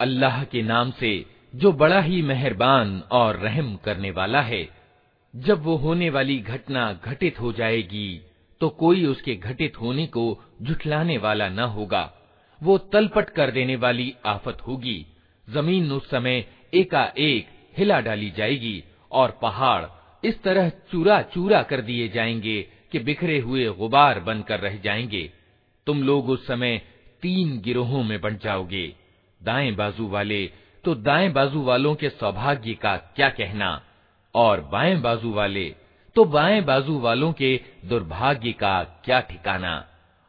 अल्लाह के नाम से जो बड़ा ही मेहरबान और रहम करने वाला है जब वो होने वाली घटना घटित हो जाएगी तो कोई उसके घटित होने को झुठलाने वाला न होगा वो तलपट कर देने वाली आफत होगी ज़मीन उस समय एकाएक हिला डाली जाएगी और पहाड़ इस तरह चूरा चूरा कर दिए जाएँगे कि बिखरे हुए गुबार बनकर रह जाएँगे तुम लोग उस समय तीन गिरोहों में बंट जाओगे दाएं बाजू वाले तो दाएं बाजू वालों के सौभाग्य का क्या कहना और बाएं बाजू वाले तो बाएं बाजू वालों के दुर्भाग्य का क्या ठिकाना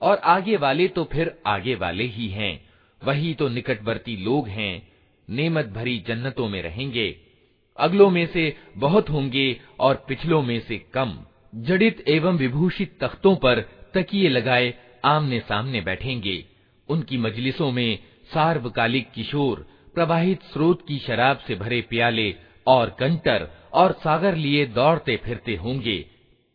और आगे वाले तो फिर आगे वाले ही हैं वही तो निकटवर्ती लोग हैं नेमत भरी जन्नतों में रहेंगे अगलों में से बहुत होंगे और पिछलों में से कम। जड़ित एवं विभूषित तख्तों पर तकिए लगाए आमने सामने बैठेंगे। उनकी मजलिसों में सार्वकालिक किशोर, प्रवाहित स्रोत की शराब से भरे प्याले और कंटर और सागर लिए दौड़ते फिरते होंगे।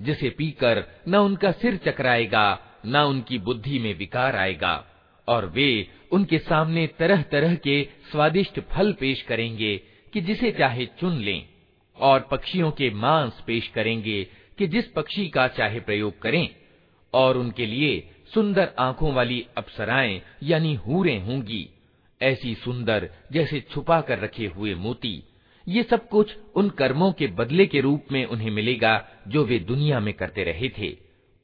जिसे पीकर न उनका सिर चकराएगा न उनकी बुद्धि में विकार आएगा और वे उनके सामने तरह तरह के स्वादिष्ट फल पेश करेंगे कि जिसे चाहे चुन लें, और पक्षियों के मांस पेश करेंगे कि जिस पक्षी का चाहे प्रयोग करें, और उनके लिए सुंदर आँखों वाली अप्सराएँ, यानी हूरें होंगी। ऐसी सुंदर जैसे छुपा कर रखे हुए मोती, ये सब कुछ उन कर्मों के बदले के रूप में उन्हें मिलेगा जो वे दुनिया में करते रहे थे।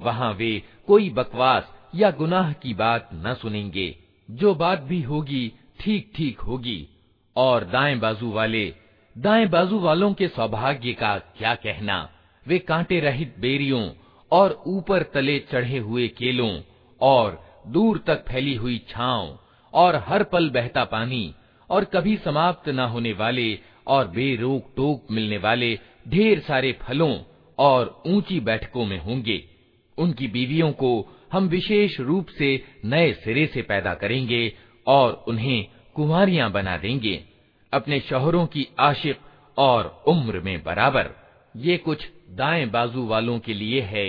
वहाँ वे कोई बकवास या गुनाह की बात न सुनेंगे जो बात भी होगी ठीक ठीक होगी और दाएँ बाजू वाले, दाएँ बाजू वालों के सौभाग्य का क्या कहना? वे कांटे रहित बेरियों और ऊपर तले चढ़े हुए केलों और दूर तक फैली हुई छांव और हर पल बहता पानी और कभी समाप्त न होने वाले और बेरोक टोक मिलने वाले ढेर सारे फलों और ऊँची बैठकों में होंगे। उनकी बीवियों को हम विशेष रूप से नए सिरे से पैदा करेंगे और उन्हें कुमारियाँ बना देंगे। अपने शोहरों की आशिक और उम्र में बराबर ये कुछ दाएं बाजू वालों के लिए है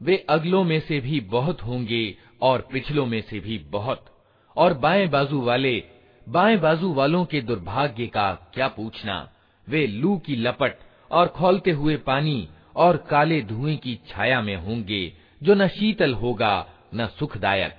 वे अगलों में से भी बहुत होंगे और पिछलों में से भी बहुत और बाएं बाजू वाले बाएं बाजू वालों के दुर्भाग्य का क्या पूछना वे लू की लपट और खोलते हुए पानी और काले धुएं की छाया में होंगे जो न शीतल होगा न सुखदायक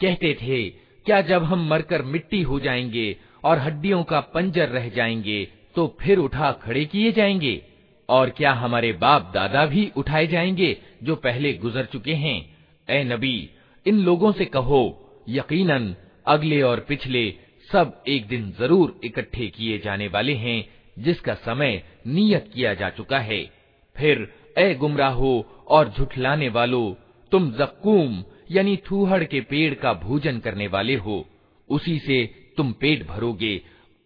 कहते थे क्या जब हम मरकर मिट्टी हो जाएंगे और हड्डियों का पंजर रह जाएंगे तो फिर उठा खड़े किए जाएंगे और क्या हमारे बाप दादा भी उठाए जाएँगे जो पहले गुजर चुके हैं? ए नबी, इन लोगों से कहो, यकीनन अगले और पिछले सब एक दिन ज़रूर इकट्ठे किए जाने वाले हैं, जिसका समय नियत किया जा चुका है। फिर ए गुमराहो और झुठलाने वालों, तुम जक्कूम, यानी थूहड़ के पेड़ का भोजन करने वाले हो, उसी से तुम पेट भरोगे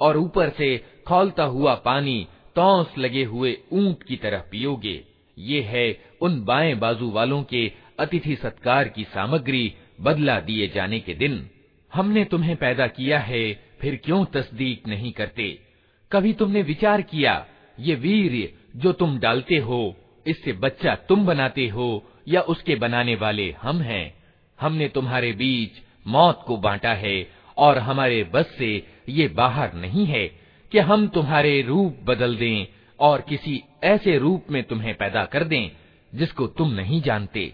और ऊपर से खौलता हुआ पानी तौस लगे हुए ऊंट की तरह पियोगे ये है उन बाएं बाजू वालों के अतिथि सत्कार की सामग्री बदला दिए जाने के दिन हमने तुम्हें पैदा किया है, फिर क्यों तस्दीक नहीं करते? कभी तुमने विचार किया, ये वीर जो तुम डालते हो, इससे बच्चा तुम बनाते हो या उसके बनाने वाले हम हैं? हमने तुम्हारे बीच मौत को बांटा है और हमारे बस से ये बाहर नहीं है कि हम तुम्हारे रूप बदल दें और किसी ऐसे रूप में तुम्हें पैदा कर दें जिसको तुम नहीं जानते।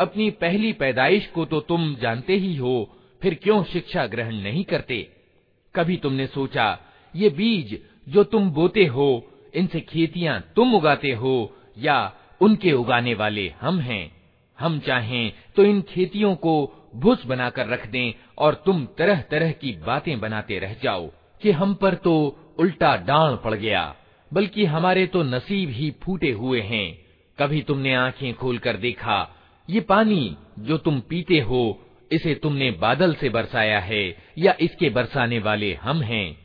अपनी पहली पैदाइश को तो तुम जानते ही हो फिर क्यों शिक्षा ग्रहण नहीं करते कभी तुमने सोचा ये बीज जो तुम बोते हो इनसे खेतियां तुम उगाते हो या उनके उगाने वाले हम हैं हम चाहें तो इन खेतियों को भूस बनाकर रख दें और तुम तरह तरह की बातें बनाते रह जाओ कि हम पर तो उल्टा डांड पड़ गया, बल्कि हमारे तो नसीब ही फूटे हुए हैं। कभी तुमने आँखें खोलकर देखा, ये पानी जो तुम पीते हो, इसे तुमने बादल से बरसाया है, या इसके बरसाने वाले हम हैं।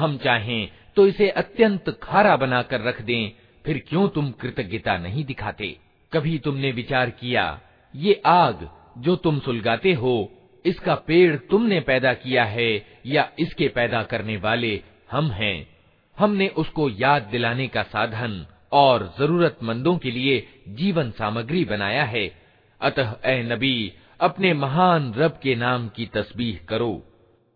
हम चाहें तो इसे अत्यंत खारा बनाकर रख दें। फिर क्यों तुम कृतज्ञता नहीं दिखाते? कभी तुमने विचार किया, ये आग जो तुम सुलगाते हो, इसका पेड़ तुमने पैदा किया है या इसके पैदा करने वाले हम हैं? हमने उसको याद दिलाने का साधन और जरूरतमंदों के लिए जीवन सामग्री बनाया है। अतः ए नबी, अपने महान रब के नाम की तस्बीह करो।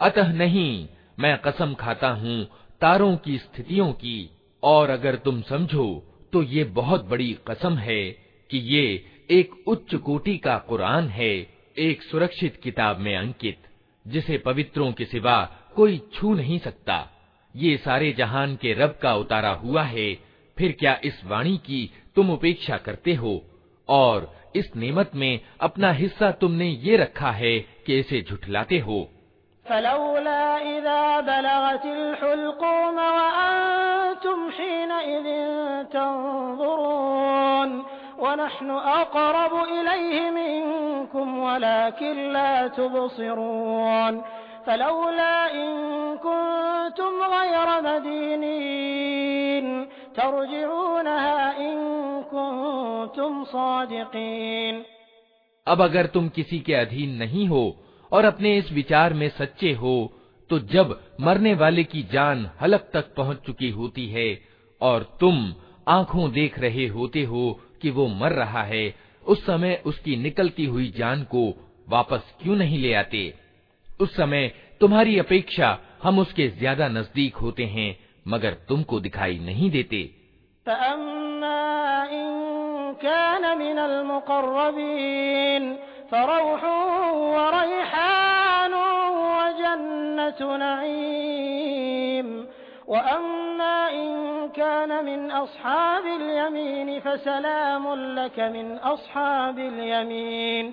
अतः नहीं मैं कसम खाता हूँ तारों की स्थितियों की और अगर तुम समझो तो ये बहुत बड़ी कसम है कि ये एक उच्च कोटि का कुरान है एक सुरक्षित किताब में अंकित जिसे पवित्रों के सिवा कोई छू नहीं सकता ये सारे जहान के रब का उतारा हुआ है, फिर क्या इस वाणी की तुम उपेक्षा करते हो? और इस नेमत में अपना हिस्सा तुमने ये रखा है कि इसे झुठलाते हो। फलौला इन कुंतुम गैर मदीनीन तर्जिऊनहा इन कुंतुम सादिकीन अब अगर तुम किसी के अधीन नहीं हो और अपने इस विचार में सच्चे हो तो जब मरने वाले की जान हलक तक पहुँच चुकी होती है और तुम आँखों देख रहे होते हो कि वो मर रहा है, उस समय उसकी निकलती हुई जान को वापस क्यों नहीं ले आते? उस समय तुम्हारी अपेक्षा हम उसके ज्यादा नजदीक होते हैं मगर तुमको दिखाई नहीं देते वअम्मा इन कान मिन अस्हाबिल यमीन फसलामुन लक मिन अस्हाबिल यमीन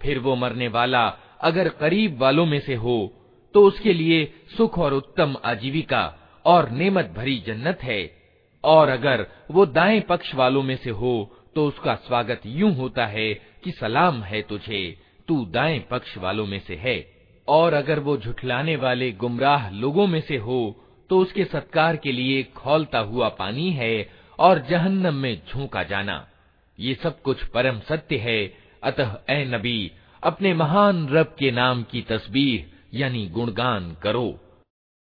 फिर वो मरने वाला अगर करीब वालों में से हो तो उसके लिए सुख और उत्तम आजीविका और नेमत भरी जन्नत है। और अगर वो दाएँ पक्ष वालों में से हो तो उसका स्वागत यूँ होता है कि, सलाम है तुझे, तू दाएँ पक्ष वालों में से है। और अगर वो झुठलाने वाले गुमराह लोगों में से हो तो उसके सत्कार के लिए खोलता हुआ पानी है और जहन्नम में झोंका जाना। ये सब कुछ परम सत्य है। अतः ए नबी, अपने महान रब के नाम की तस्बीह यानी गुणगान करो।